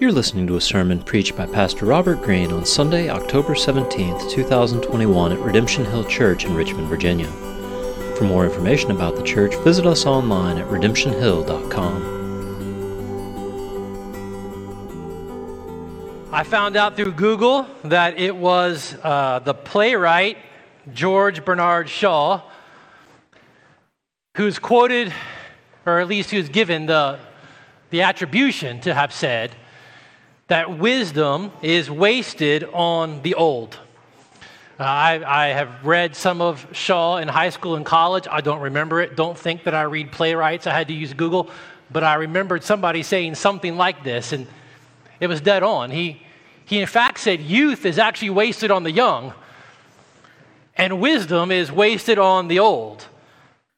You're listening to a sermon preached by Pastor Robert Greene on Sunday, October 17th, 2021 at Redemption Hill Church in Richmond, Virginia. For more information about the church, visit us online at redemptionhill.com. I found out through Google that it was uh, the playwright George Bernard Shaw who's quoted, or at least who's given the, the attribution to have said, that wisdom is wasted on the old. Uh, I, I, have read some of Shaw in high school and college. I don't remember it. Don't think that I read playwrights. I had to use Google. But I remembered somebody saying something like this, and it was dead on. He, he, in fact, said youth is actually wasted on the young, and wisdom is wasted on the old.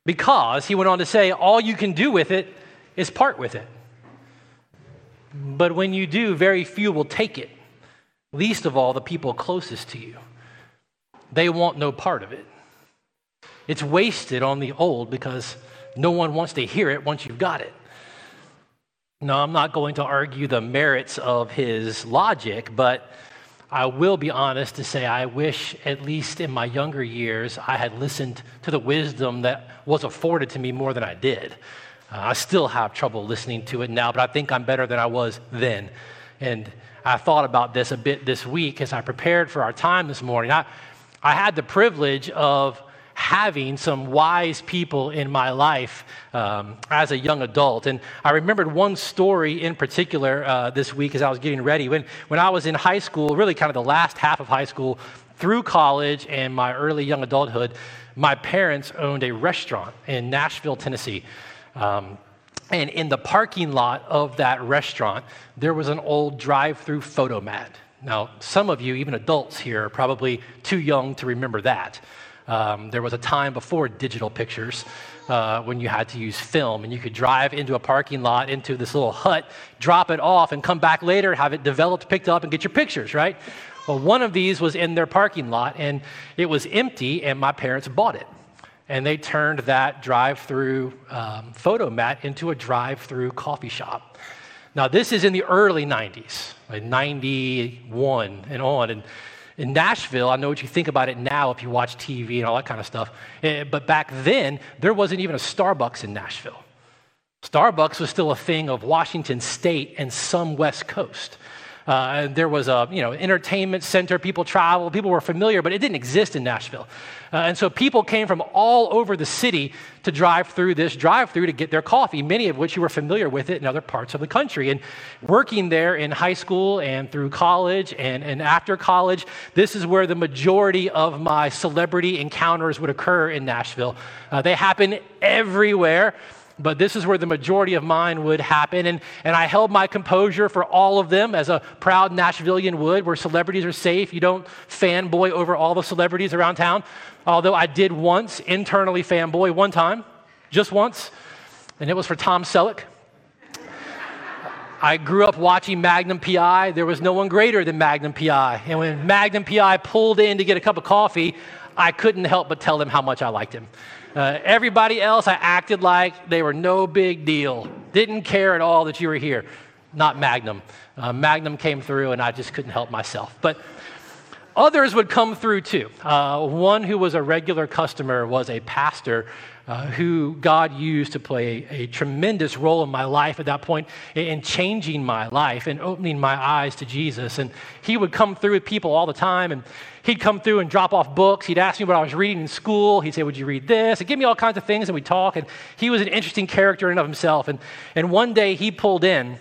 Because, he went on to say, all you can do with it is part with it. But when you do, very few will take it, least of all the people closest to you. They want no part of it. It's wasted on the old because no one wants to hear it once you've got it. No, I'm not going to argue the merits of his logic, but I will be honest to say I wish, at least in my younger years, I had listened to the wisdom that was afforded to me more than I did. Uh, I still have trouble listening to it now, but I think I'm better than I was then. And I thought about this a bit this week as I prepared for our time this morning. I, I had the privilege of having some wise people in my life um, as a young adult. And I remembered one story in particular uh, this week as I was getting ready. When, when I was in high school, really kind of the last half of high school, through college and my early young adulthood, my parents owned a restaurant in Nashville, Tennessee. Um, and in the parking lot of that restaurant, there was an old drive through Fotomat. Now, some of you, even adults here, are probably too young to remember that. Um, there was a time before digital pictures uh, when you had to use film, and you could drive into a parking lot, into this little hut, drop it off, and come back later, have it developed, picked up, and get your pictures, right? Well, one of these was in their parking lot, and it was empty, and my parents bought it and they turned that drive through um, Fotomat into a drive through coffee shop. Now, this is in the early 90s, like 91 and on. And in Nashville, I know what you think about it now if you watch TV and all that kind of stuff. Eh, but back then, there wasn't even a Starbucks in Nashville. Starbucks was still a thing of Washington State and some West Coast. Uh, there was a you know entertainment center. People traveled. People were familiar, but it didn't exist in Nashville. Uh, and so people came from all over the city to drive through this drive-through to get their coffee. Many of which you were familiar with it in other parts of the country. And working there in high school and through college and, and after college, this is where the majority of my celebrity encounters would occur in Nashville. Uh, they happen everywhere but this is where the majority of mine would happen. And, and I held my composure for all of them as a proud Nashvilleian would, where celebrities are safe. You don't fanboy over all the celebrities around town. Although I did once internally fanboy one time, just once, and it was for Tom Selleck. I grew up watching Magnum PI. There was no one greater than Magnum PI. And when Magnum PI pulled in to get a cup of coffee, I couldn't help but tell him how much I liked him. Uh, everybody else, I acted like they were no big deal. Didn't care at all that you were here. Not Magnum. Uh, Magnum came through, and I just couldn't help myself. But others would come through too. Uh, one who was a regular customer was a pastor uh, who God used to play a, tremendous role in my life at that point in changing my life and opening my eyes to Jesus. And he would come through with people all the time, and he'd come through and drop off books. He'd ask me what I was reading in school. He'd say, Would you read this? He'd give me all kinds of things, and we'd talk. And he was an interesting character in and of himself. And, and one day he pulled in,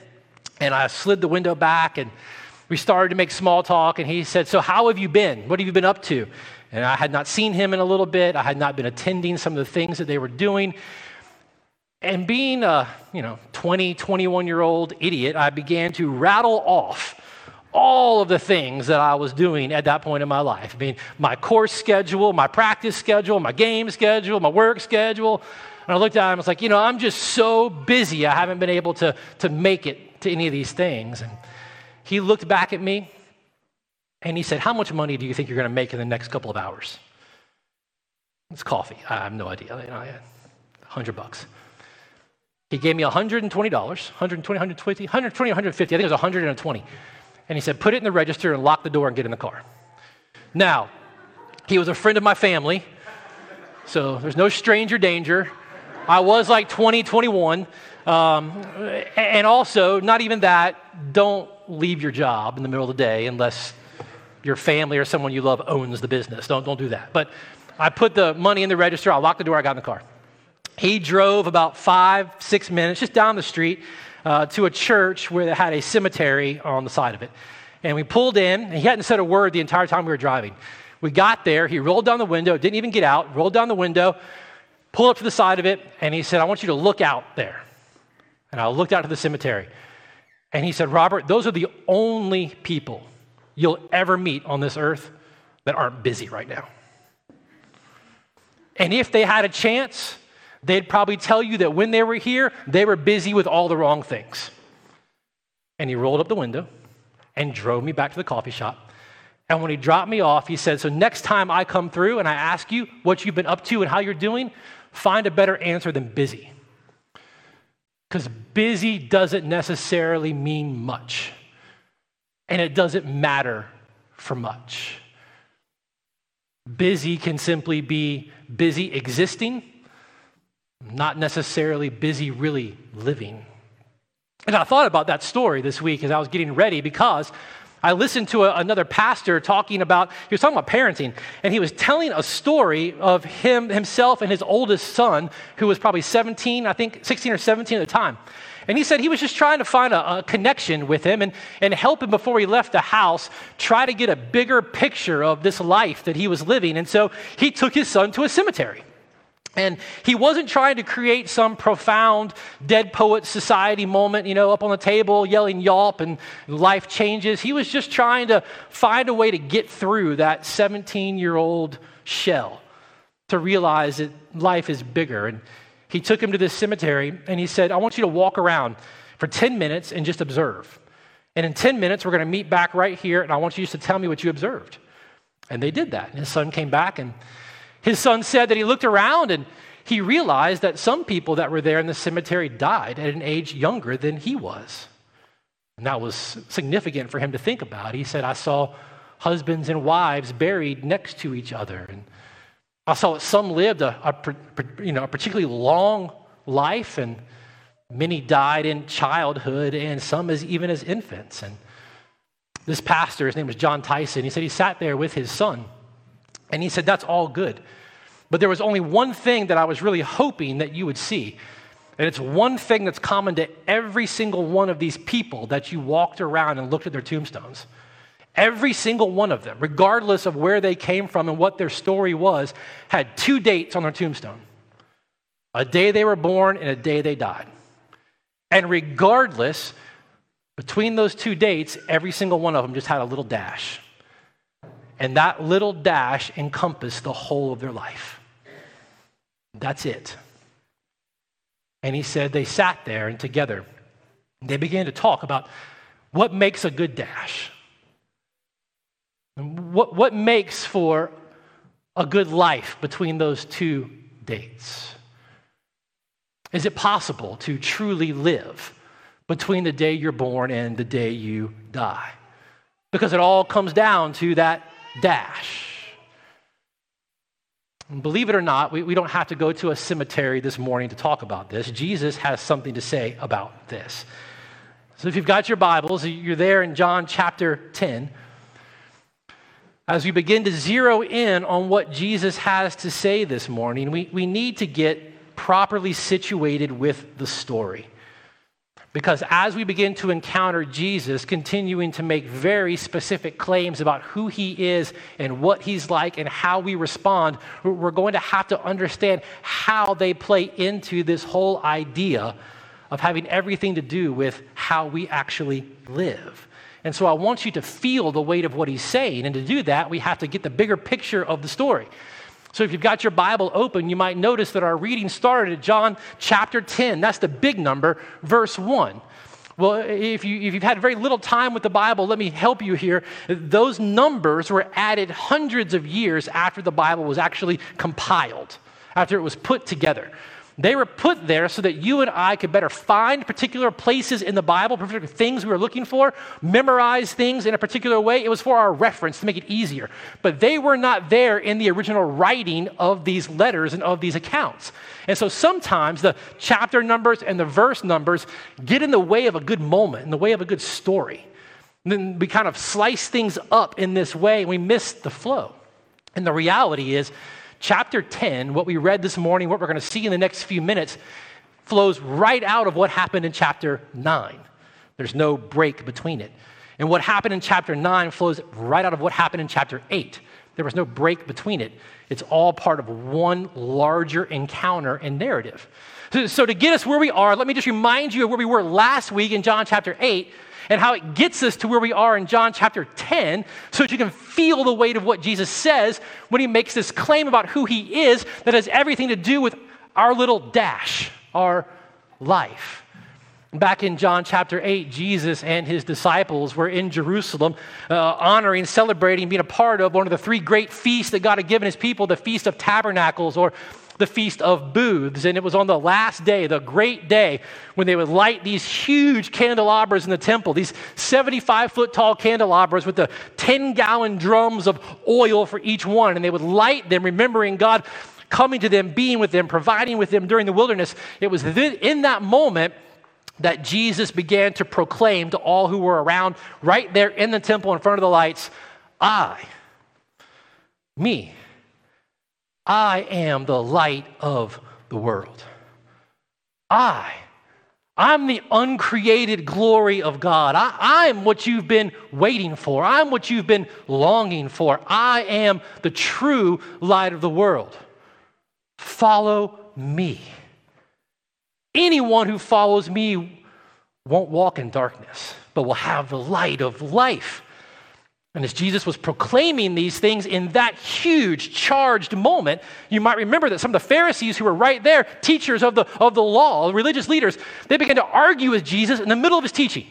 and I slid the window back, and we started to make small talk. And he said, So, how have you been? What have you been up to? And I had not seen him in a little bit. I had not been attending some of the things that they were doing. And being a, you know, 20, 21 year old idiot, I began to rattle off all of the things that I was doing at that point in my life. I mean, my course schedule, my practice schedule, my game schedule, my work schedule. And I looked at him and was like, you know, I'm just so busy, I haven't been able to, to make it to any of these things. And he looked back at me and he said, How much money do you think you're going to make in the next couple of hours? It's coffee. I have no idea. You know, 100 bucks. He gave me $120, 120, 120, 120, 150. I think it was 120. And he said, put it in the register and lock the door and get in the car. Now, he was a friend of my family, so there's no stranger danger. I was like 20, 21. Um, and also, not even that, don't leave your job in the middle of the day unless your family or someone you love owns the business. Don't, don't do that. But I put the money in the register, I locked the door, I got in the car. He drove about five, six minutes just down the street uh, to a church where they had a cemetery on the side of it. And we pulled in, and he hadn't said a word the entire time we were driving. We got there, he rolled down the window, didn't even get out, rolled down the window, pulled up to the side of it, and he said, I want you to look out there. And I looked out to the cemetery. And he said, Robert, those are the only people you'll ever meet on this earth that aren't busy right now. And if they had a chance, they'd probably tell you that when they were here, they were busy with all the wrong things. And he rolled up the window and drove me back to the coffee shop. And when he dropped me off, he said, So next time I come through and I ask you what you've been up to and how you're doing, find a better answer than busy. Because busy doesn't necessarily mean much, and it doesn't matter for much. Busy can simply be busy existing, not necessarily busy really living. And I thought about that story this week as I was getting ready because I listened to a, another pastor talking about, he was talking about parenting, and he was telling a story of him, himself and his oldest son, who was probably 17, I think 16 or 17 at the time. And he said he was just trying to find a, a, connection with him and, and help him before he left the house, try to get a bigger picture of this life that he was living. And so he took his son to a cemetery. And he wasn't trying to create some profound dead poet society moment, you know, up on the table yelling yelp and life changes. He was just trying to find a way to get through that 17 year old shell to realize that life is bigger. And he took him to this cemetery and he said, I want you to walk around for 10 minutes and just observe. And in 10 minutes, we're going to meet back right here, and I want you just to tell me what you observed. And they did that. And his son came back and his son said that he looked around and he realized that some people that were there in the cemetery died at an age younger than he was. And that was significant for him to think about. He said, I saw husbands and wives buried next to each other. And I saw that some lived a, a, you know, a particularly long life, and many died in childhood, and some as, even as infants. And this pastor, his name was Jon Tyson, he said he sat there with his son. And he said, That's all good. But there was only one thing that I was really hoping that you would see. And it's one thing that's common to every single one of these people that you walked around and looked at their tombstones. Every single one of them, regardless of where they came from and what their story was, had two dates on their tombstone a day they were born and a day they died. And regardless, between those two dates, every single one of them just had a little dash. And that little dash encompassed the whole of their life. That's it. And he said they sat there and together they began to talk about what makes a good dash. What, what makes for a good life between those two dates? Is it possible to truly live between the day you're born and the day you die? Because it all comes down to that dash. And believe it or not, we, we don't have to go to a cemetery this morning to talk about this. Jesus has something to say about this. So if you've got your Bibles, you're there in John chapter 10. As we begin to zero in on what Jesus has to say this morning, we, we need to get properly situated with the story. Because as we begin to encounter Jesus continuing to make very specific claims about who he is and what he's like and how we respond, we're going to have to understand how they play into this whole idea of having everything to do with how we actually live. And so I want you to feel the weight of what he's saying. And to do that, we have to get the bigger picture of the story. So if you've got your Bible open, you might notice that our reading started at John chapter 10. That's the big number, verse 1. Well, if, you, if you've had very little time with the Bible, let me help you here. Those numbers were added hundreds of years after the Bible was actually compiled, after it was put together. They were put there so that you and I could better find particular places in the Bible, particular things we were looking for, memorize things in a particular way. It was for our reference to make it easier. But they were not there in the original writing of these letters and of these accounts. And so sometimes the chapter numbers and the verse numbers get in the way of a good moment, in the way of a good story. And then we kind of slice things up in this way and we miss the flow. And the reality is, chapter 10, what we read this morning, what we're going to see in the next few minutes, flows right out of what happened in chapter 9. There's no break between it. And what happened in chapter 9 flows right out of what happened in chapter 8. There was no break between it. It's all part of one larger encounter and narrative. So, to get us where we are, let me just remind you of where we were last week in John chapter 8 and how it gets us to where we are in John chapter 10 so that you can feel the weight of what Jesus says when he makes this claim about who he is that has everything to do with our little dash, our life. Back in John chapter 8, Jesus and his disciples were in Jerusalem, uh, honoring, celebrating, being a part of one of the three great feasts that God had given his people the Feast of Tabernacles, or the Feast of Booths. And it was on the last day, the great day, when they would light these huge candelabras in the temple, these 75 foot tall candelabras with the 10 gallon drums of oil for each one. And they would light them, remembering God coming to them, being with them, providing with them during the wilderness. It was in that moment that Jesus began to proclaim to all who were around right there in the temple in front of the lights I, me, I am the light of the world. I, I'm the uncreated glory of God. I, I'm what you've been waiting for. I'm what you've been longing for. I am the true light of the world. Follow me. Anyone who follows me won't walk in darkness, but will have the light of life. And as Jesus was proclaiming these things in that huge charged moment, you might remember that some of the Pharisees who were right there, teachers of the, of the law, religious leaders, they began to argue with Jesus in the middle of his teaching.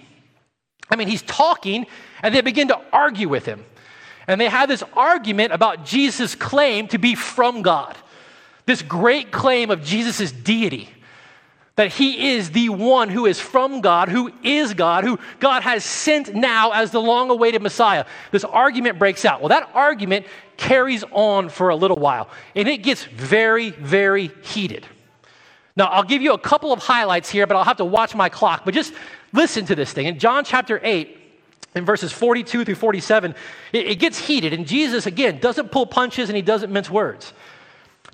I mean, he's talking, and they begin to argue with him. And they had this argument about Jesus' claim to be from God, this great claim of Jesus' deity that he is the one who is from God, who is God, who God has sent now as the long awaited Messiah. This argument breaks out. Well, that argument carries on for a little while, and it gets very, very heated. Now, I'll give you a couple of highlights here, but I'll have to watch my clock. But just listen to this thing. In John chapter 8, in verses 42 through 47, it, it gets heated, and Jesus, again, doesn't pull punches and he doesn't mince words.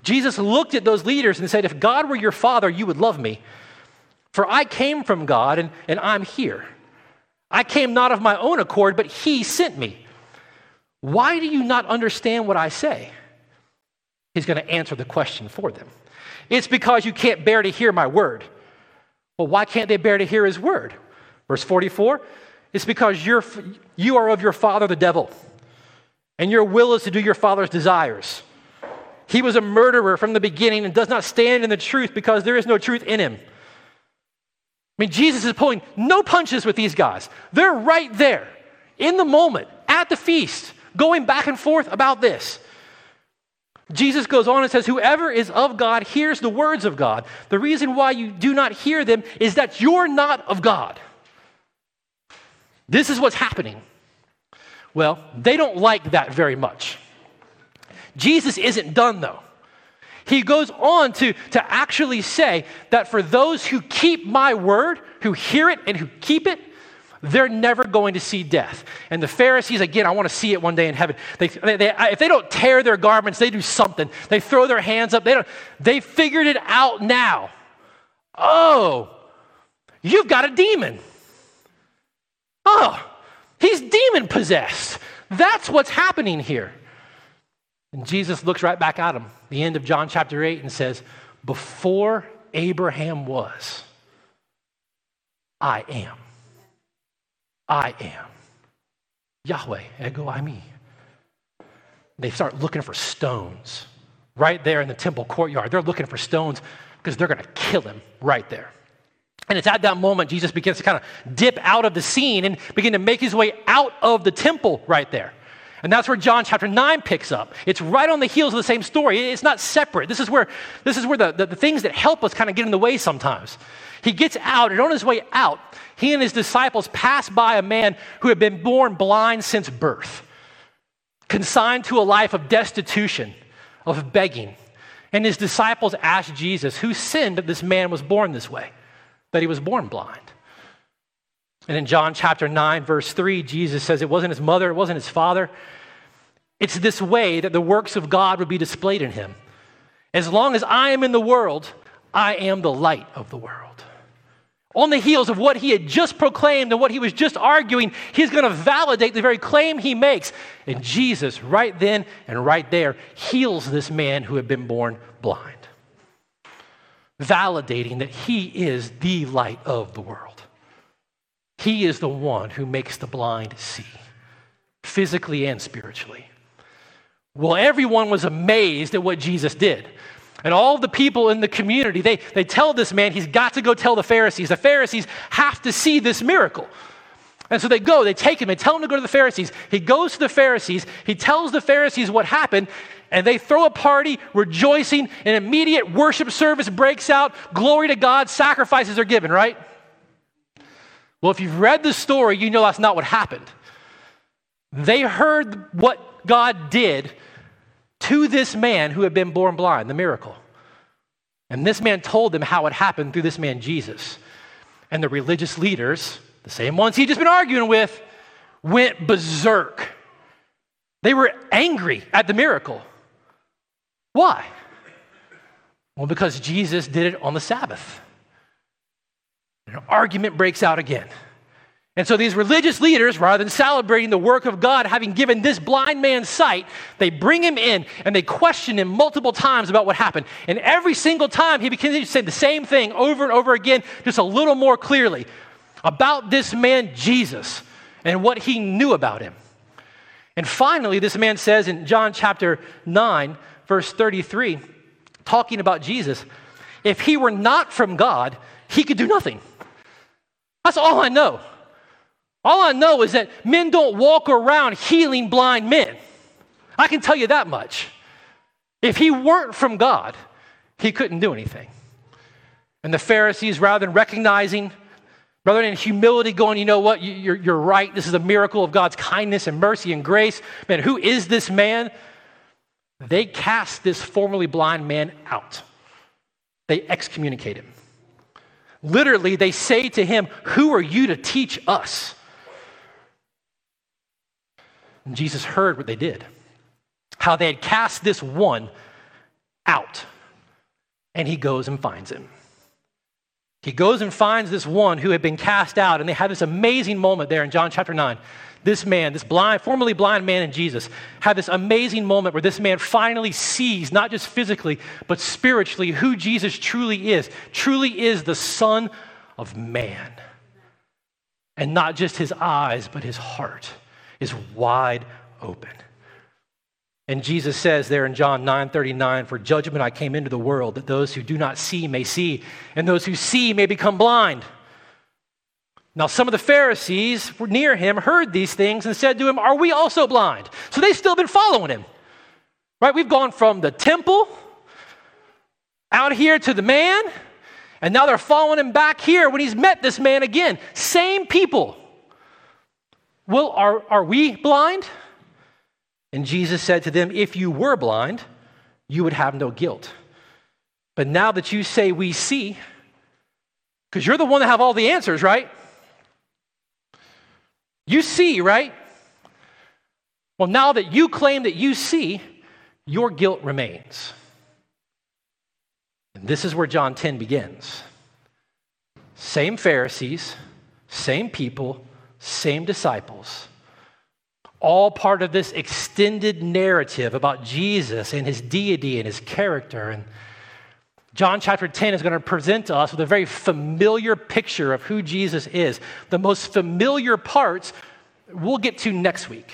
Jesus looked at those leaders and said, If God were your father, you would love me. For I came from God and, and I'm here. I came not of my own accord, but He sent me. Why do you not understand what I say? He's going to answer the question for them. It's because you can't bear to hear my word. Well, why can't they bear to hear his word? Verse 44 It's because you're, you are of your father, the devil, and your will is to do your father's desires. He was a murderer from the beginning and does not stand in the truth because there is no truth in him. I mean, Jesus is pulling no punches with these guys. They're right there in the moment at the feast, going back and forth about this. Jesus goes on and says, Whoever is of God hears the words of God. The reason why you do not hear them is that you're not of God. This is what's happening. Well, they don't like that very much. Jesus isn't done though. He goes on to, to actually say that for those who keep my word, who hear it and who keep it, they're never going to see death. And the Pharisees, again, I want to see it one day in heaven. They, they, they, if they don't tear their garments, they do something. They throw their hands up. They, don't, they figured it out now. Oh, you've got a demon. Oh, he's demon possessed. That's what's happening here. And Jesus looks right back at him, the end of John chapter 8, and says, Before Abraham was, I am. I am. Yahweh, ego eimi. They start looking for stones right there in the temple courtyard. They're looking for stones because they're going to kill him right there. And it's at that moment Jesus begins to kind of dip out of the scene and begin to make his way out of the temple right there. And that's where John chapter 9 picks up. It's right on the heels of the same story. It's not separate. This is where, this is where the, the, the things that help us kind of get in the way sometimes. He gets out, and on his way out, he and his disciples pass by a man who had been born blind since birth, consigned to a life of destitution, of begging. And his disciples asked Jesus, Who sinned that this man was born this way, that he was born blind? And in John chapter 9, verse 3, Jesus says it wasn't his mother, it wasn't his father. It's this way that the works of God would be displayed in him. As long as I am in the world, I am the light of the world. On the heels of what he had just proclaimed and what he was just arguing, he's going to validate the very claim he makes. And Jesus, right then and right there, heals this man who had been born blind, validating that he is the light of the world. He is the one who makes the blind see, physically and spiritually. Well, everyone was amazed at what Jesus did. And all the people in the community, they, they tell this man he's got to go tell the Pharisees. The Pharisees have to see this miracle. And so they go, they take him, they tell him to go to the Pharisees. He goes to the Pharisees, he tells the Pharisees what happened, and they throw a party, rejoicing, an immediate worship service breaks out. Glory to God, sacrifices are given, right? Well, if you've read the story, you know that's not what happened. They heard what God did to this man who had been born blind, the miracle. And this man told them how it happened through this man, Jesus. And the religious leaders, the same ones he'd just been arguing with, went berserk. They were angry at the miracle. Why? Well, because Jesus did it on the Sabbath. An argument breaks out again. And so these religious leaders, rather than celebrating the work of God, having given this blind man sight, they bring him in and they question him multiple times about what happened. And every single time he continues to say the same thing over and over again, just a little more clearly about this man, Jesus, and what he knew about him. And finally, this man says in John chapter 9, verse 33, talking about Jesus, if he were not from God, he could do nothing. That's all I know. All I know is that men don't walk around healing blind men. I can tell you that much. If he weren't from God, he couldn't do anything. And the Pharisees, rather than recognizing, rather than humility, going, you know what, you're, you're right, this is a miracle of God's kindness and mercy and grace. Man, who is this man? They cast this formerly blind man out, they excommunicate him. Literally, they say to him, Who are you to teach us? And Jesus heard what they did, how they had cast this one out. And he goes and finds him. He goes and finds this one who had been cast out, and they have this amazing moment there in John chapter 9 this man, this blind, formerly blind man in Jesus, had this amazing moment where this man finally sees, not just physically, but spiritually, who Jesus truly is. Truly is the Son of Man. And not just his eyes, but his heart is wide open. And Jesus says there in John 9 39, For judgment I came into the world, that those who do not see may see, and those who see may become blind. Now, some of the Pharisees near him heard these things and said to him, Are we also blind? So they've still been following him. Right? We've gone from the temple out here to the man, and now they're following him back here when he's met this man again. Same people. Well, are, are we blind? And Jesus said to them, If you were blind, you would have no guilt. But now that you say we see, because you're the one that have all the answers, right? You see, right? Well, now that you claim that you see, your guilt remains. And this is where John 10 begins. Same Pharisees, same people, same disciples, all part of this extended narrative about Jesus and his deity and his character. And John chapter 10 is going to present to us with a very familiar picture of who Jesus is. The most familiar parts we'll get to next week.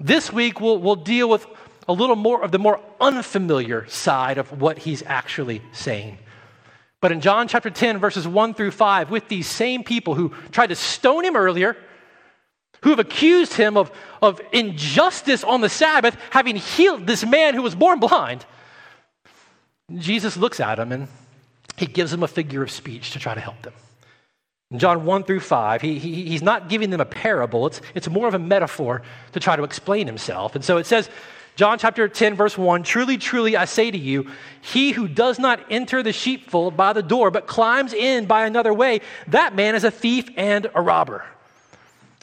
This week, we'll, we'll deal with a little more of the more unfamiliar side of what he's actually saying. But in John chapter 10, verses 1 through 5, with these same people who tried to stone him earlier, who have accused him of, of injustice on the Sabbath, having healed this man who was born blind. Jesus looks at him and he gives them a figure of speech to try to help them. In John 1 through 5, he, he, he's not giving them a parable, it's, it's more of a metaphor to try to explain himself. And so it says, John chapter 10, verse 1 Truly, truly, I say to you, he who does not enter the sheepfold by the door, but climbs in by another way, that man is a thief and a robber.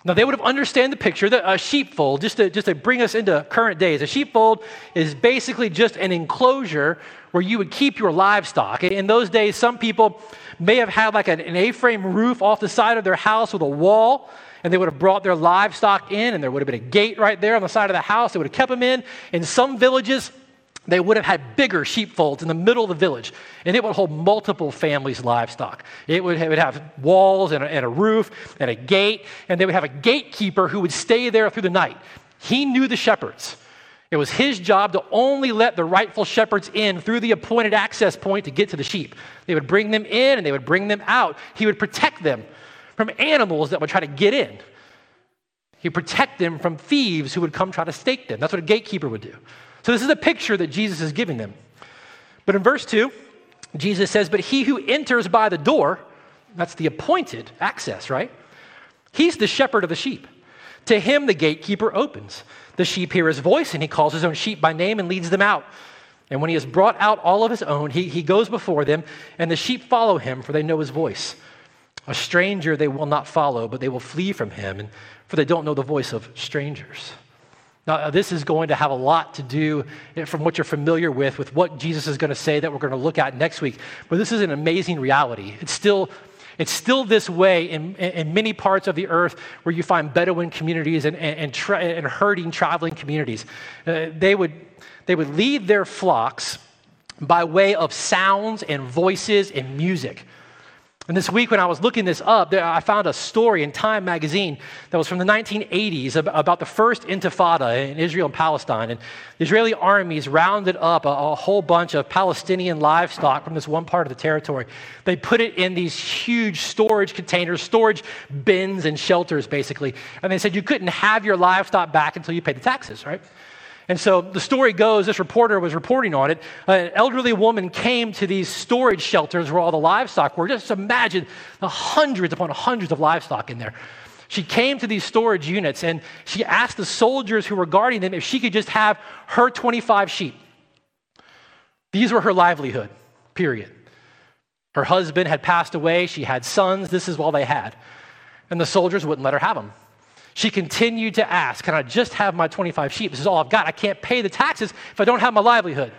Now, they would have understand the picture that a sheepfold, just to, just to bring us into current days, a sheepfold is basically just an enclosure where you would keep your livestock. In those days, some people may have had like an, an A-frame roof off the side of their house with a wall, and they would have brought their livestock in, and there would have been a gate right there on the side of the house. They would have kept them in. In some villages, they would have had bigger sheepfolds in the middle of the village, and it would hold multiple families' livestock. It would, have walls and a, and a roof and a gate, and they would have a gatekeeper who would stay there through the night. He knew the shepherds. It was his job to only let the rightful shepherds in through the appointed access point to get to the sheep. They would bring them in and they would bring them out. He would protect them from animals that would try to get in. He'd protect them from thieves who would come try to stake them. That's what a gatekeeper would do. So, this is a picture that Jesus is giving them. But in verse 2, Jesus says, But he who enters by the door, that's the appointed access, right? He's the shepherd of the sheep. To him, the gatekeeper opens. The sheep hear his voice, and he calls his own sheep by name and leads them out. And when he has brought out all of his own, he, he goes before them, and the sheep follow him, for they know his voice. A stranger they will not follow, but they will flee from him, and, for they don't know the voice of strangers. Now, uh, this is going to have a lot to do eh, from what you're familiar with, with what Jesus is going to say that we're going to look at next week. But this is an amazing reality. It's still, it's still this way in, in many parts of the earth where you find Bedouin communities and, and, and, tra- and herding, traveling communities. Uh, they, would, they would lead their flocks by way of sounds and voices and music. And this week, when I was looking this up, I found a story in Time magazine that was from the 1980s about the first intifada in Israel and Palestine. And the Israeli armies rounded up a, whole bunch of Palestinian livestock from this one part of the territory. They put it in these huge storage containers, storage bins, and shelters, basically. And they said you couldn't have your livestock back until you paid the taxes, right? And so the story goes this reporter was reporting on it. An elderly woman came to these storage shelters where all the livestock were. Just imagine the hundreds upon hundreds of livestock in there. She came to these storage units and she asked the soldiers who were guarding them if she could just have her 25 sheep. These were her livelihood, period. Her husband had passed away. She had sons. This is all they had. And the soldiers wouldn't let her have them. She continued to ask, Can I just have my 25 sheep? This is all I've got. I can't pay the taxes if I don't have my livelihood.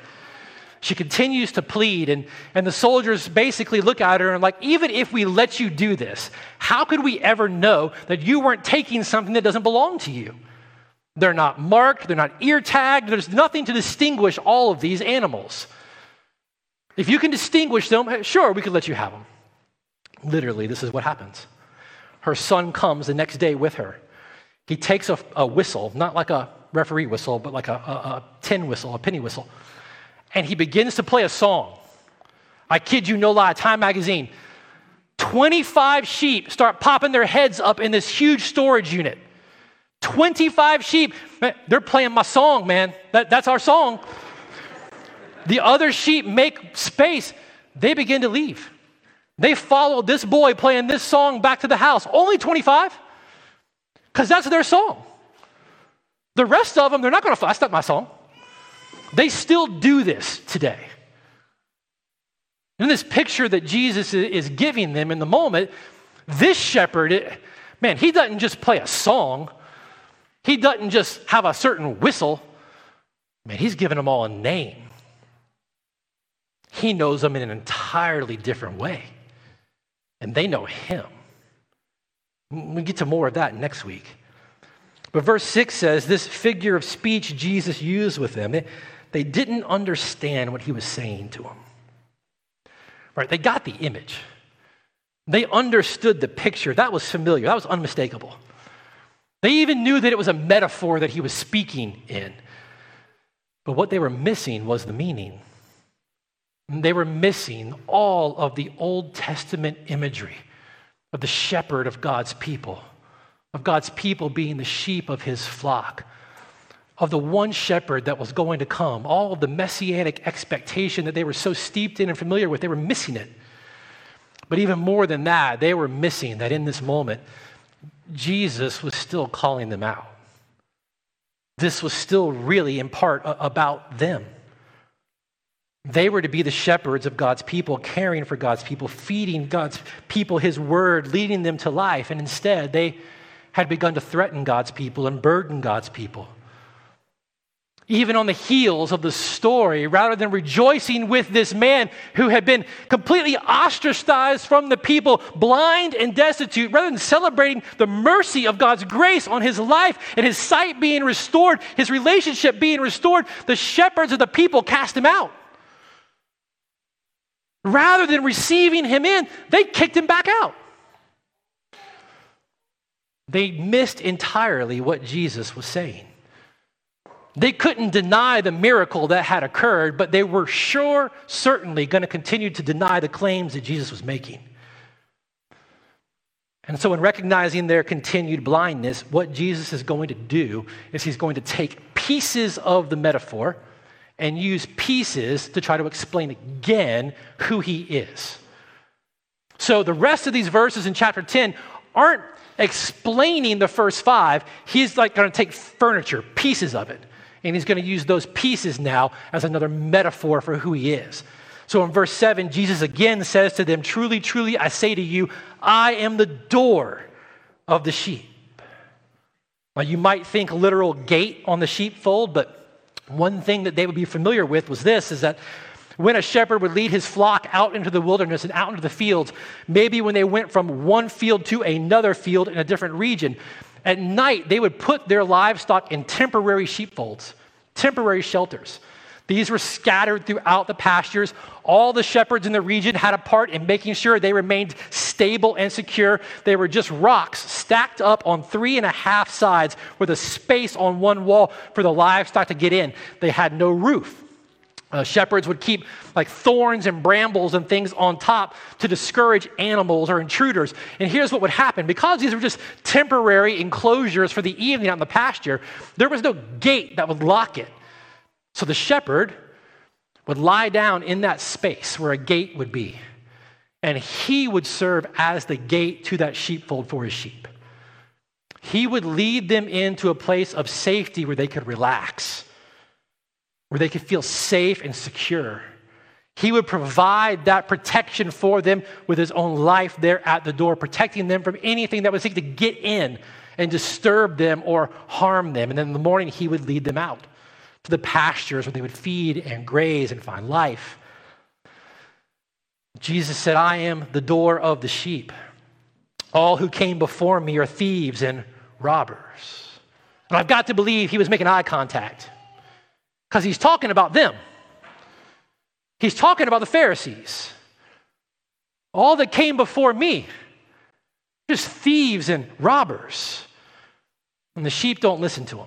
She continues to plead, and, and the soldiers basically look at her and, like, even if we let you do this, how could we ever know that you weren't taking something that doesn't belong to you? They're not marked, they're not ear tagged, there's nothing to distinguish all of these animals. If you can distinguish them, eh, sure, we could let you have them. Literally, this is what happens. Her son comes the next day with her. He takes a, a whistle, not like a referee whistle, but like a, a, a tin whistle, a penny whistle, and he begins to play a song. I kid you no lie, Time magazine. 25 sheep start popping their heads up in this huge storage unit. 25 sheep. they're playing my song, man. That, that's our song. The other sheep make space. They begin to leave. They follow this boy playing this song back to the house. Only 25 because that's their song. The rest of them, they're not going to, that's not my song. They still do this today. In this picture that Jesus is giving them in the moment, this shepherd, it, man, he doesn't just play a song, he doesn't just have a certain whistle. Man, he's giving them all a name. He knows them in an entirely different way, and they know him. We get to more of that next week. But verse 6 says this figure of speech Jesus used with them, they, they didn't understand what he was saying to them. Right? They got the image. They understood the picture. That was familiar. That was unmistakable. They even knew that it was a metaphor that he was speaking in. But what they were missing was the meaning. They were missing all of the Old Testament imagery of the shepherd of God's people, of God's people being the sheep of his flock, of the one shepherd that was going to come, all of the messianic expectation that they were so steeped in and familiar with, they were missing it. But even more than that, they were missing that in this moment, Jesus was still calling them out. This was still really, in part, about them. They were to be the shepherds of God's people, caring for God's people, feeding God's people His word, leading them to life. And instead, they had begun to threaten God's people and burden God's people. Even on the heels of the story, rather than rejoicing with this man who had been completely ostracized from the people, blind and destitute, rather than celebrating the mercy of God's grace on his life and his sight being restored, his relationship being restored, the shepherds of the people cast him out. Rather than receiving him in, they kicked him back out. They missed entirely what Jesus was saying. They couldn't deny the miracle that had occurred, but they were sure, certainly going to continue to deny the claims that Jesus was making. And so, in recognizing their continued blindness, what Jesus is going to do is he's going to take pieces of the metaphor and use pieces to try to explain again who he is. So, the rest of these verses in chapter 10 aren't explaining the first five. He's like going to take furniture, pieces of it, and he's going to use those pieces now as another metaphor for who he is. So, in verse 7, Jesus again says to them, Truly, truly, I say to you, I am the door of the sheep. Now, you might think literal gate on the sheepfold, but one thing that they would be familiar with was this is that when a shepherd would lead his flock out into the wilderness and out into the fields, maybe when they went from one field to another field in a different region, at night they would put their livestock in temporary sheepfolds, temporary shelters. These were scattered throughout the pastures. All the shepherds in the region had a part in making sure they remained stable and secure. They were just rocks stacked up on three and a half sides with a space on one wall for the livestock to get in. They had no roof. Uh, shepherds would keep like thorns and brambles and things on top to discourage animals or intruders. And here's what would happen because these were just temporary enclosures for the evening on the pasture, there was no gate that would lock it. So the shepherd would lie down in that space where a gate would be, and he would serve as the gate to that sheepfold for his sheep. He would lead them into a place of safety where they could relax, where they could feel safe and secure. He would provide that protection for them with his own life there at the door, protecting them from anything that would seek to get in and disturb them or harm them. And then in the morning, he would lead them out to the pastures where they would feed and graze and find life. Jesus said, I am the door of the sheep. All who came before me are thieves and robbers. And I've got to believe he was making eye contact because he's talking about them. He's talking about the Pharisees. All that came before me, just thieves and robbers. And the sheep don't listen to him.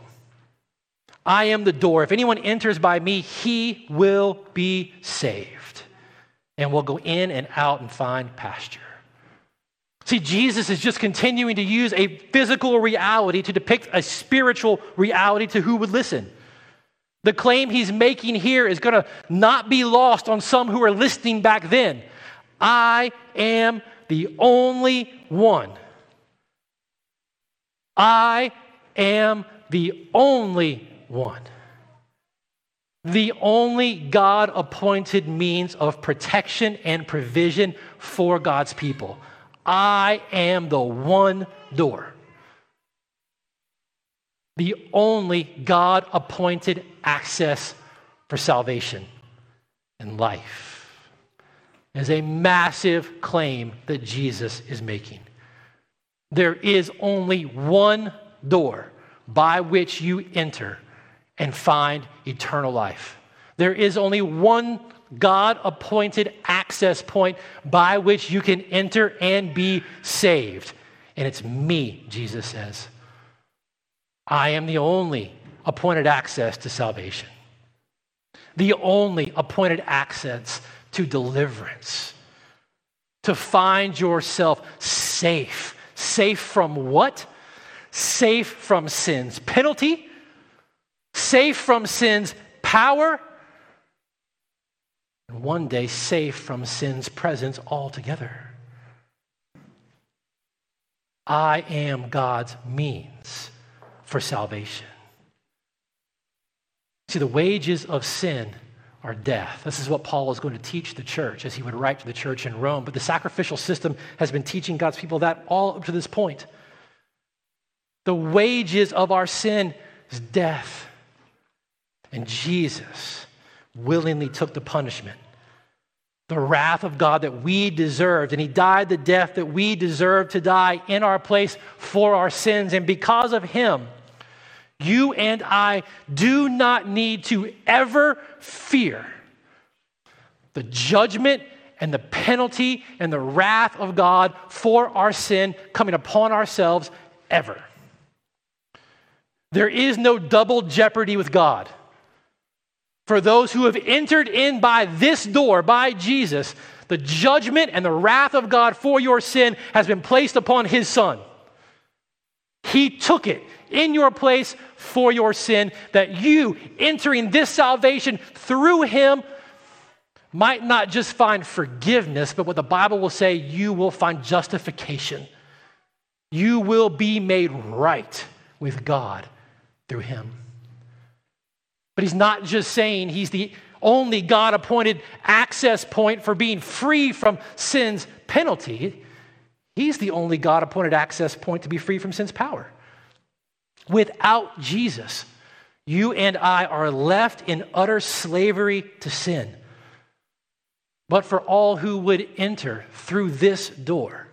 I am the door. If anyone enters by me, he will be saved and will go in and out and find pasture. See, Jesus is just continuing to use a physical reality to depict a spiritual reality to who would listen. The claim he's making here is going to not be lost on some who are listening back then. I am the only one. I am the only one. The only God appointed means of protection and provision for God's people. I am the one door. The only God appointed access for salvation and life is a massive claim that Jesus is making. There is only one door by which you enter and find eternal life. There is only one God appointed access point by which you can enter and be saved. And it's me, Jesus says. I am the only appointed access to salvation, the only appointed access to deliverance, to find yourself safe. Safe from what? safe from sin's penalty, safe from sin's power, and one day safe from sin's presence altogether. I am God's means for salvation. See, the wages of sin are death. This is what Paul is going to teach the church as he would write to the church in Rome. But the sacrificial system has been teaching God's people that all up to this point. The wages of our sin is death. And Jesus willingly took the punishment, the wrath of God that we deserved. And he died the death that we deserved to die in our place for our sins. And because of him, you and I do not need to ever fear the judgment and the penalty and the wrath of God for our sin coming upon ourselves ever. There is no double jeopardy with God. For those who have entered in by this door, by Jesus, the judgment and the wrath of God for your sin has been placed upon his son. He took it in your place for your sin, that you, entering this salvation through him, might not just find forgiveness, but what the Bible will say, you will find justification. You will be made right with God through him. But he's not just saying he's the only God appointed access point for being free from sin's penalty. He's the only God appointed access point to be free from sin's power. Without Jesus, you and I are left in utter slavery to sin. But for all who would enter through this door,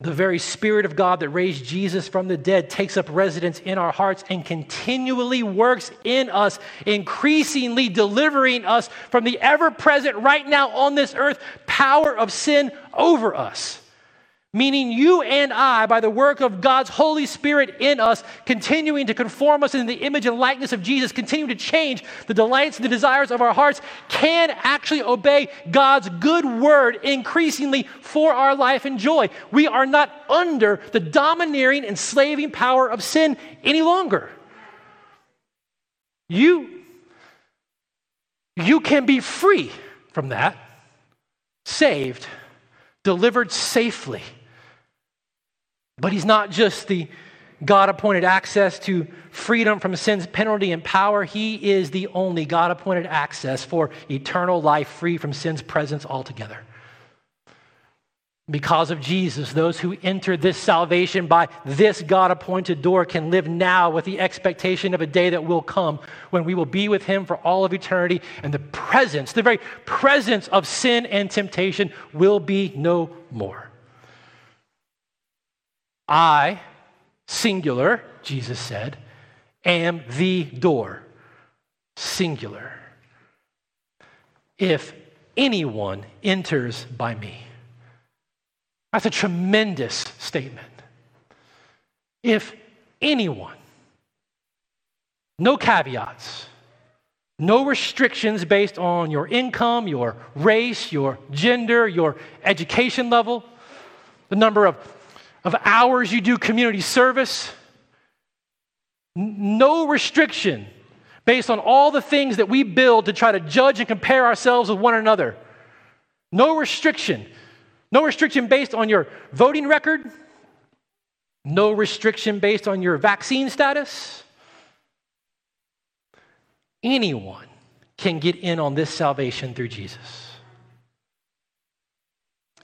the very Spirit of God that raised Jesus from the dead takes up residence in our hearts and continually works in us, increasingly delivering us from the ever present, right now on this earth, power of sin over us. Meaning, you and I, by the work of God's Holy Spirit in us, continuing to conform us in the image and likeness of Jesus, continue to change the delights and the desires of our hearts, can actually obey God's good word increasingly for our life and joy. We are not under the domineering, enslaving power of sin any longer. You, you can be free from that, saved, delivered safely but he's not just the God appointed access to freedom from sin's penalty and power. He is the only God appointed access for eternal life free from sin's presence altogether. Because of Jesus, those who enter this salvation by this God appointed door can live now with the expectation of a day that will come when we will be with Him for all of eternity, and the presence, the very presence of sin and temptation will be no more. I, singular, Jesus said, am the door, singular. If anyone enters by me. That's a tremendous statement. If anyone, no caveats, no restrictions based on your income, your race, your gender, your education level, the number of of hours you do community service. No restriction based on all the things that we build to try to judge and compare ourselves with one another. No restriction. No restriction based on your voting record. No restriction based on your vaccine status. Anyone can get in on this salvation through Jesus.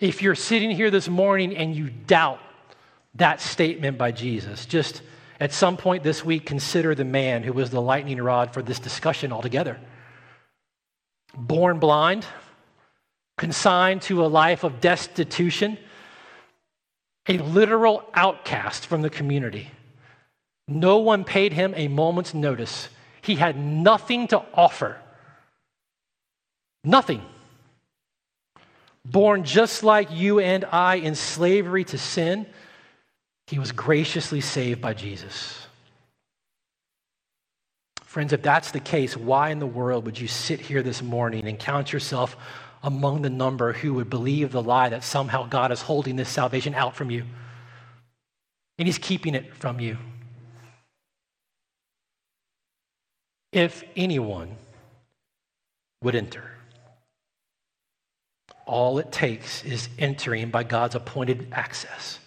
If you're sitting here this morning and you doubt that statement by Jesus. Just at some point this week, consider the man who was the lightning rod for this discussion altogether. Born blind, consigned to a life of destitution, a literal outcast from the community. No one paid him a moment's notice. He had nothing to offer. Nothing. Born just like you and I in slavery to sin he was graciously saved by Jesus. Friends, if that's the case, why in the world would you sit here this morning and count yourself among the number who would believe the lie that somehow God is holding this salvation out from you? and he's keeping it from you. If anyone would enter, all it takes is entering by God's appointed access.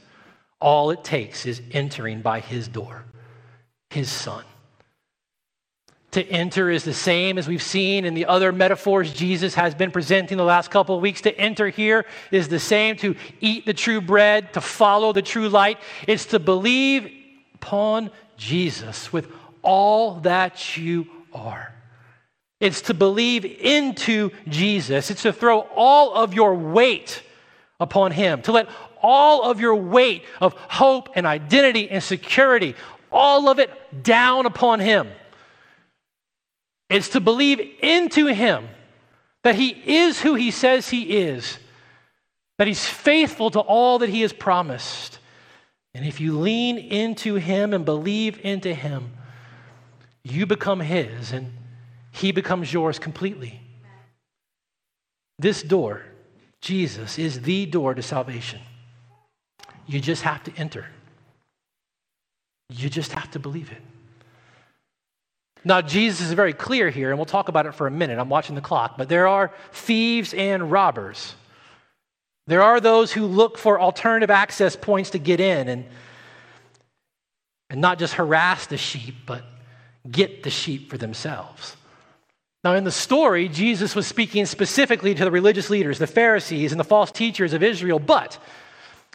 All it takes is entering by his door, his son. To enter is the same as we've seen in the other metaphors Jesus has been presenting the last couple of weeks. To enter here is the same to eat the true bread, to follow the true light. It's to believe upon Jesus with all that you are. It's to believe into Jesus. It's to throw all of your weight upon Him, to let all of your weight of hope and identity and security, all of it down upon Him. It's to believe into Him that He is who He says He is, that He's faithful to all that He has promised. And if you lean into Him and believe into Him, you become His and He becomes yours completely. This door, Jesus, is the door to salvation. You just have to enter. You just have to believe it. Now, Jesus is very clear here, and we'll talk about it for a minute. I'm watching the clock, but there are thieves and robbers. There are those who look for alternative access points to get in and, and not just harass the sheep, but get the sheep for themselves. Now, in the story, Jesus was speaking specifically to the religious leaders, the Pharisees, and the false teachers of Israel, but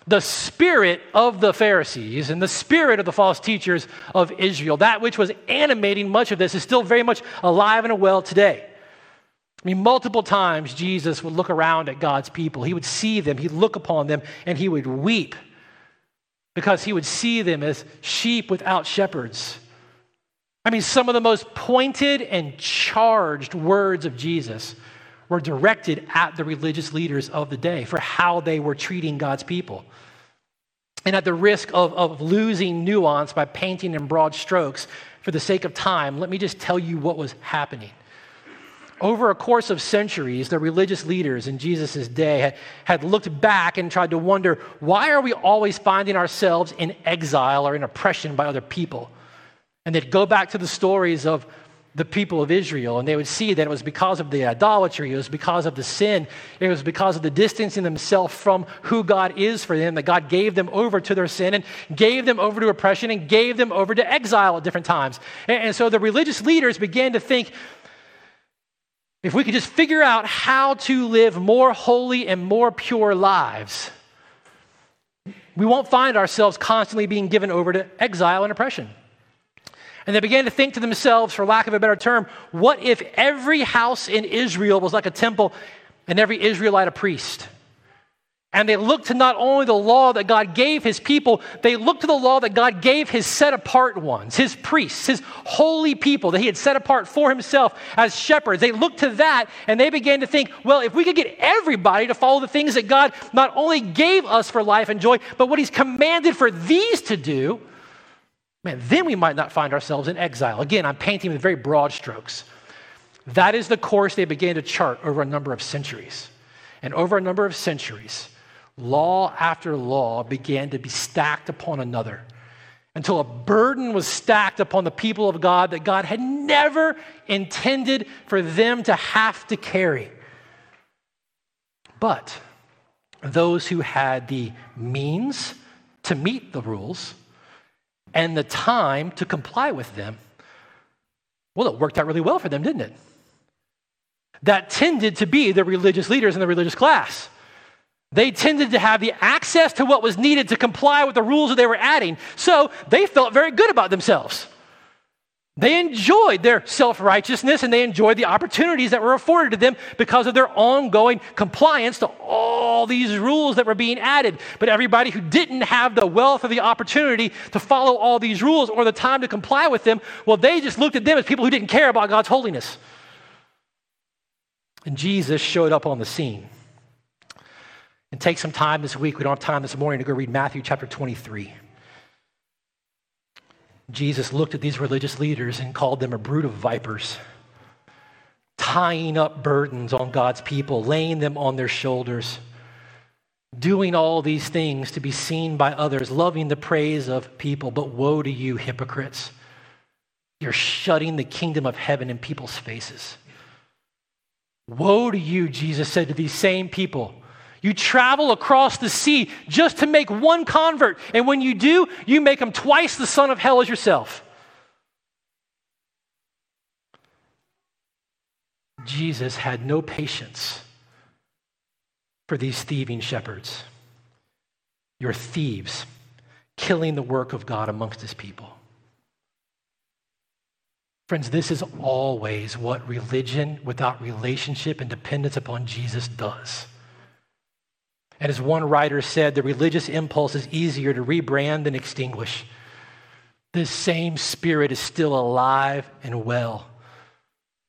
the spirit of the Pharisees and the spirit of the false teachers of Israel, that which was animating much of this, is still very much alive and well today. I mean, multiple times Jesus would look around at God's people. He would see them, he'd look upon them, and he would weep because he would see them as sheep without shepherds. I mean, some of the most pointed and charged words of Jesus were directed at the religious leaders of the day for how they were treating God's people. And at the risk of, of losing nuance by painting in broad strokes for the sake of time, let me just tell you what was happening. Over a course of centuries, the religious leaders in Jesus' day had, had looked back and tried to wonder why are we always finding ourselves in exile or in oppression by other people? And they'd go back to the stories of the people of Israel, and they would see that it was because of the idolatry, it was because of the sin, it was because of the distancing themselves from who God is for them that God gave them over to their sin and gave them over to oppression and gave them over to exile at different times. And, and so the religious leaders began to think if we could just figure out how to live more holy and more pure lives, we won't find ourselves constantly being given over to exile and oppression. And they began to think to themselves, for lack of a better term, what if every house in Israel was like a temple and every Israelite a priest? And they looked to not only the law that God gave his people, they looked to the law that God gave his set apart ones, his priests, his holy people that he had set apart for himself as shepherds. They looked to that and they began to think, well, if we could get everybody to follow the things that God not only gave us for life and joy, but what he's commanded for these to do, man, then we might not find ourselves in exile. Again, I'm painting with very broad strokes. That is the course they began to chart over a number of centuries. And over a number of centuries, law after law began to be stacked upon another until a burden was stacked upon the people of God that God had never intended for them to have to carry. But those who had the means to meet the rules and the time to comply with them, well, it worked out really well for them, didn't it? That tended to be the religious leaders in the religious class. They tended to have the access to what was needed to comply with the rules that they were adding. So they felt very good about themselves. They enjoyed their self righteousness and they enjoyed the opportunities that were afforded to them because of their ongoing compliance to all these rules that were being added. But everybody who didn't have the wealth or the opportunity to follow all these rules or the time to comply with them, well, they just looked at them as people who didn't care about God's holiness. And Jesus showed up on the scene. And take some time this week, we don't have time this morning to go read Matthew chapter 23. Jesus looked at these religious leaders and called them a brood of vipers, tying up burdens on God's people, laying them on their shoulders. doing all these things to be seen by others, loving the praise of people. But woe to you, hypocrites! You're shutting the kingdom of heaven in people's faces. Woe to you, Jesus said to these same people. You travel across the sea just to make one convert, and when you do, you make him twice the son of hell as yourself. Jesus had no patience for these thieving shepherds. You're thieves, killing the work of God amongst his people. Friends, this is always what religion without relationship and dependence upon Jesus does. And as one writer said, the religious impulse is easier to rebrand than extinguish. This same spirit is still alive and well.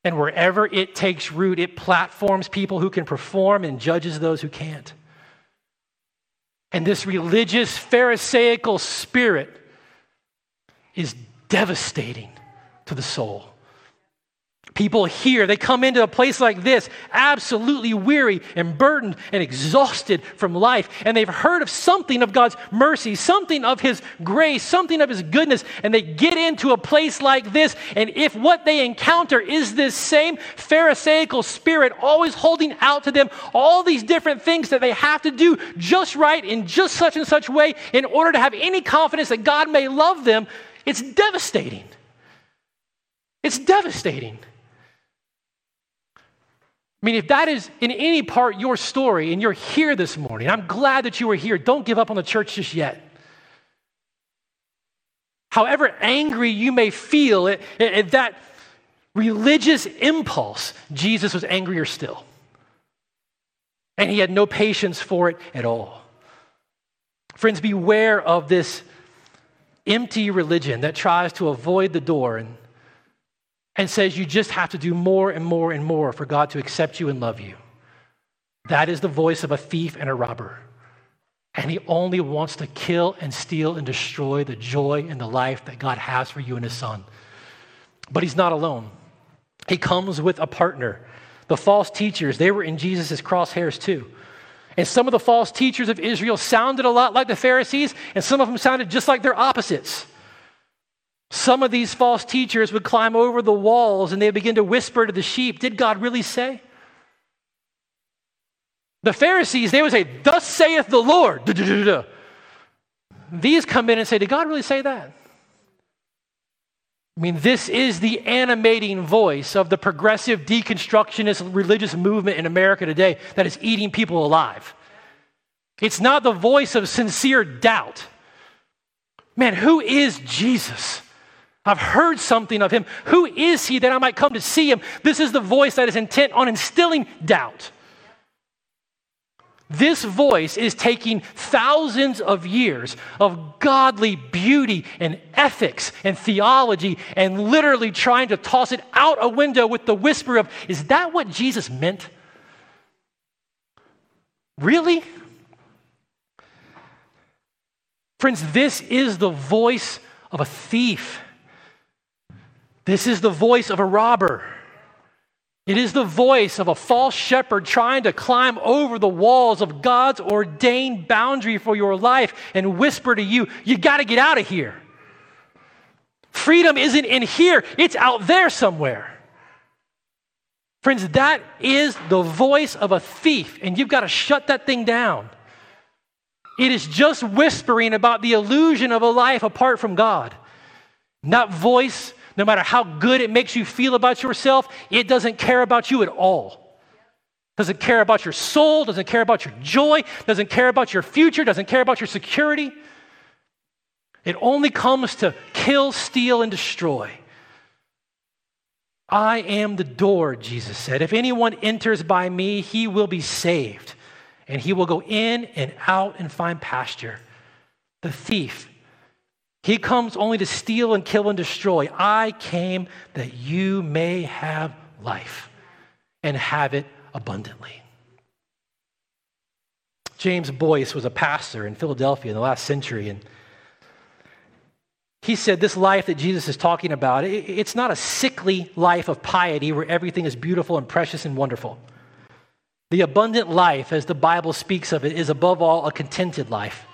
And wherever it takes root, it platforms people who can perform and judges those who can't. And this religious, Pharisaical spirit is devastating to the soul. People here, they come into a place like this absolutely weary and burdened and exhausted from life. And they've heard of something of God's mercy, something of His grace, something of His goodness. And they get into a place like this. And if what they encounter is this same Pharisaical spirit always holding out to them all these different things that they have to do just right in just such and such way in order to have any confidence that God may love them, it's devastating. It's devastating. I mean, if that is in any part your story and you're here this morning, I'm glad that you are here. Don't give up on the church just yet. However angry you may feel at, at that religious impulse, Jesus was angrier still. And he had no patience for it at all. Friends, beware of this empty religion that tries to avoid the door and and says you just have to do more and more and more for God to accept you and love you. That is the voice of a thief and a robber. And he only wants to kill and steal and destroy the joy and the life that God has for you and his son. But he's not alone. He comes with a partner. The false teachers, they were in Jesus' crosshairs too. And some of the false teachers of Israel sounded a lot like the Pharisees, and some of them sounded just like their opposites. Some of these false teachers would climb over the walls and they begin to whisper to the sheep, Did God really say? The Pharisees, they would say, Thus saith the Lord. These come in and say, Did God really say that? I mean, this is the animating voice of the progressive deconstructionist religious movement in America today that is eating people alive. It's not the voice of sincere doubt. Man, who is Jesus? I've heard something of him. Who is he that I might come to see him? This is the voice that is intent on instilling doubt. This voice is taking thousands of years of godly beauty and ethics and theology and literally trying to toss it out a window with the whisper of, Is that what Jesus meant? Really? Friends, this is the voice of a thief. This is the voice of a robber. It is the voice of a false shepherd trying to climb over the walls of God's ordained boundary for your life and whisper to you, You got to get out of here. Freedom isn't in here, it's out there somewhere. Friends, that is the voice of a thief, and you've got to shut that thing down. It is just whispering about the illusion of a life apart from God. And that voice no matter how good it makes you feel about yourself, it doesn't care about you at all. Doesn't care about your soul, doesn't care about your joy, doesn't care about your future, doesn't care about your security. It only comes to kill, steal, and destroy. I am the door, Jesus said. If anyone enters by me, he will be saved, and he will go in and out and find pasture. The thief he comes only to steal and kill and destroy. I came that you may have life and have it abundantly. James Boice was a pastor in Philadelphia in the last century, and he said this life that Jesus is talking about, it's not a sickly life of piety where everything is beautiful and precious and wonderful. The abundant life, as the Bible speaks of it, is above all a contented life,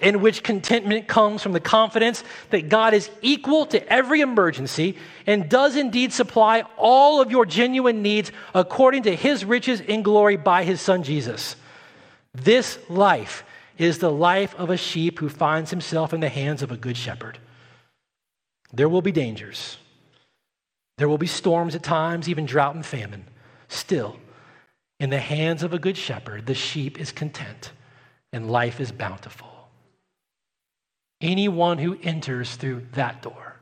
in which contentment comes from the confidence that God is equal to every emergency and does indeed supply all of your genuine needs according to his riches in glory by his Son Jesus. This life is the life of a sheep who finds himself in the hands of a good shepherd. There will be dangers. There will be storms at times, even drought and famine. Still, in the hands of a good shepherd, the sheep is content and life is bountiful. Anyone who enters through that door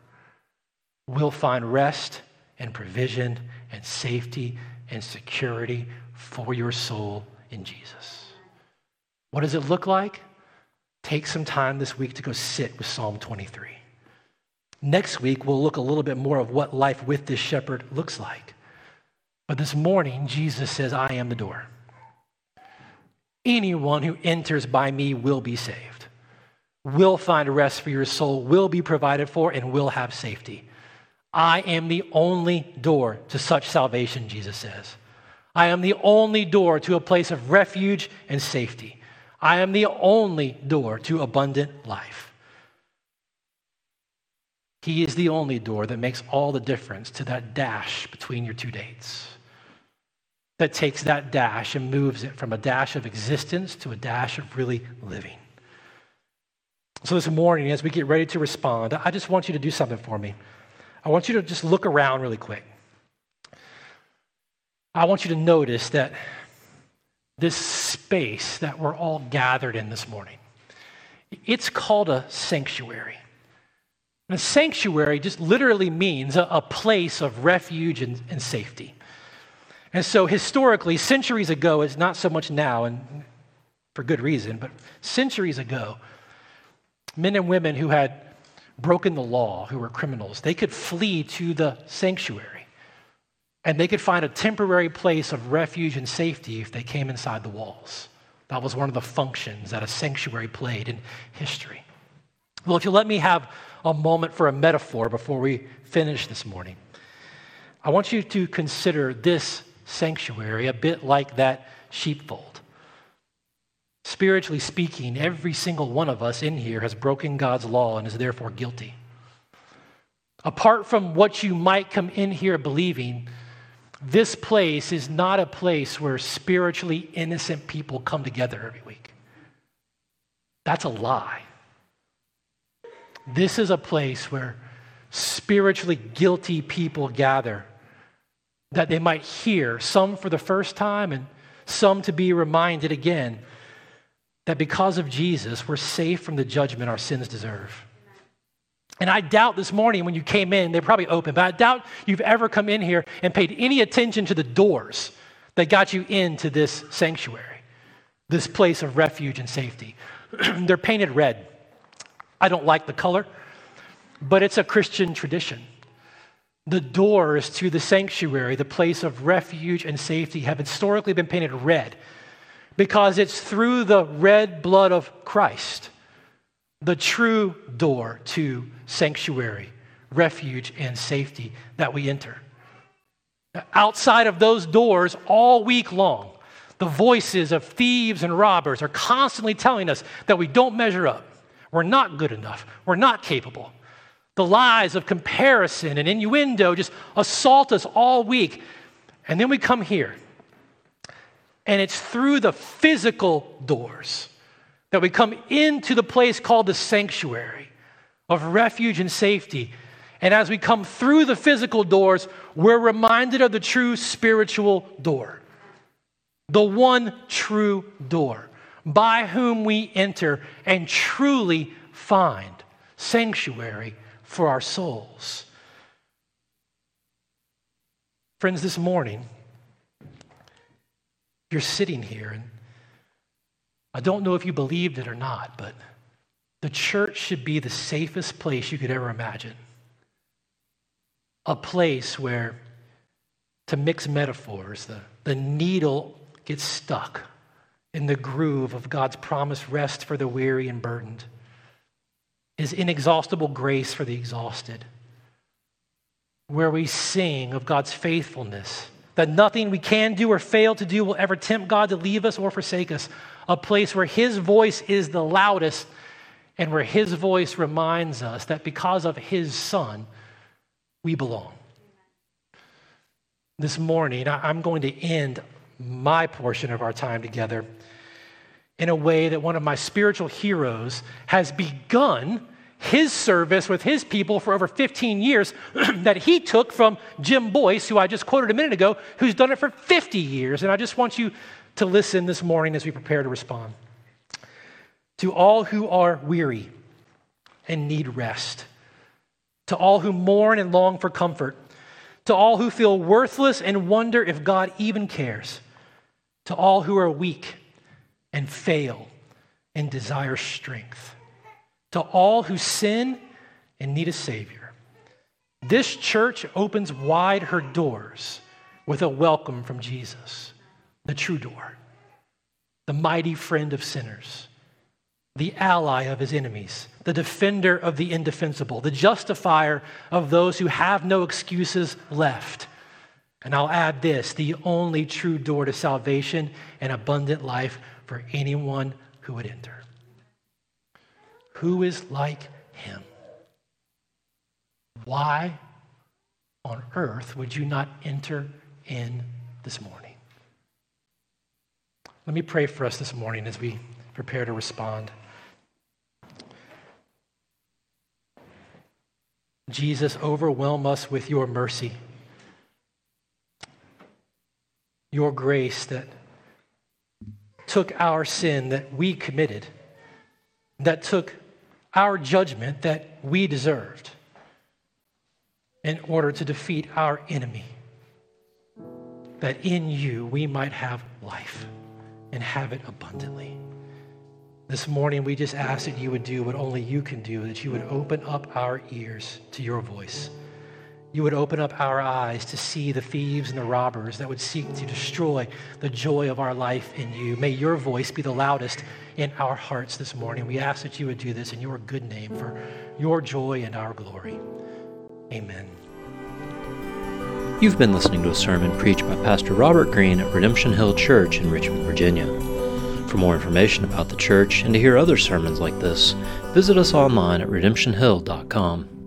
will find rest and provision and safety and security for your soul in Jesus. What does it look like? Take some time this week to go sit with Psalm 23. Next week, we'll look a little bit more of what life with this shepherd looks like. But this morning, Jesus says, I am the door. Anyone who enters by me will be saved, will find rest for your soul, will be provided for, and will have safety. I am the only door to such salvation, Jesus says. I am the only door to a place of refuge and safety. I am the only door to abundant life. He is the only door that makes all the difference to that dash between your two dates. That takes that dash and moves it from a dash of existence to a dash of really living. So, this morning, as we get ready to respond, I just want you to do something for me. I want you to just look around really quick. I want you to notice that this space that we're all gathered in this morning, it's called a sanctuary. And a sanctuary just literally means a, a place of refuge and, and, safety. And so, historically, centuries ago, it's not so much now, and for good reason, but centuries ago, men and women who had broken the law, who were criminals, they could flee to the sanctuary. And they could find a temporary place of refuge and safety if they came inside the walls. That was one of the functions that a sanctuary played in history. Well, if you'll let me have a moment for a metaphor before we finish this morning, I want you to consider this sanctuary a bit like that sheepfold. Spiritually speaking, every single one of us in here has broken God's law and is therefore guilty. Apart from what you might come in here believing, this place is not a place where spiritually innocent people come together every week. That's a lie. This is a place where spiritually guilty people gather that they might hear, some for the first time and some to be reminded again that because of Jesus, we're safe from the judgment our sins deserve. And I doubt this morning when you came in, they're probably open, but I doubt you've ever come in here and paid any attention to the doors that got you into this sanctuary, this place of refuge and safety. they're painted red. I don't like the color, but it's a Christian tradition. The doors to the sanctuary, the place of refuge and safety, have historically been painted red because it's through the red blood of Christ the true door to sanctuary, refuge, and safety that we enter. Outside of those doors, all week long, the voices of thieves and robbers are constantly telling us that we don't measure up. We're not good enough. We're not capable. The lies of comparison and innuendo just assault us all week. And then we come here, and it's through the physical doors that we come into the place called the sanctuary of refuge and safety. And as we come through the physical doors, we're reminded of the true spiritual door, the one true door by whom we enter and truly find sanctuary for our souls. Friends, this morning, you're sitting here and I don't know if you believed it or not, but the church should be the safest place you could ever imagine. A place where, to mix metaphors, the, the needle gets stuck in the groove of God's promised rest for the weary and burdened, His inexhaustible grace for the exhausted, where we sing of God's faithfulness that nothing we can do or fail to do will ever tempt God to leave us or forsake us. A place where His voice is the loudest and where His voice reminds us that because of His Son, we belong. This morning, I'm going to end my portion of our time together in a way that one of my spiritual heroes has begun his service with his people for over 15 years that he took from Jim Boice, who I just quoted a minute ago, who's done it for 50 years. And I just want you to listen this morning as we prepare to respond. To all who are weary and need rest, to all who mourn and long for comfort, to all who feel worthless and wonder if God even cares, to all who are weak and fail and desire strength to all who sin and need a Savior. This church opens wide her doors with a welcome from Jesus, the true door, the mighty friend of sinners, the ally of his enemies, the defender of the indefensible, the justifier of those who have no excuses left. And I'll add this the only true door to salvation and abundant life for anyone who would enter. Who is like him? Why on earth would you not enter in this morning? Let me pray for us this morning as we prepare to respond. Jesus, overwhelm us with your mercy, your grace that took our sin that we committed, that took our judgment that we deserved in order to defeat our enemy. That in you we might have life and have it abundantly. This morning, we just ask that you would do what only you can do, that you would open up our ears to your voice. You would open up our eyes to see the thieves and the robbers that would seek to destroy the joy of our life in you. May your voice be the loudest in our hearts this morning. We ask that you would do this in your good name for your joy and our glory. Amen. You've been listening to a sermon preached by Pastor Robert Greene at Redemption Hill Church in Richmond, Virginia. For more information about the church and to hear other sermons like this, visit us online at redemptionhill.com.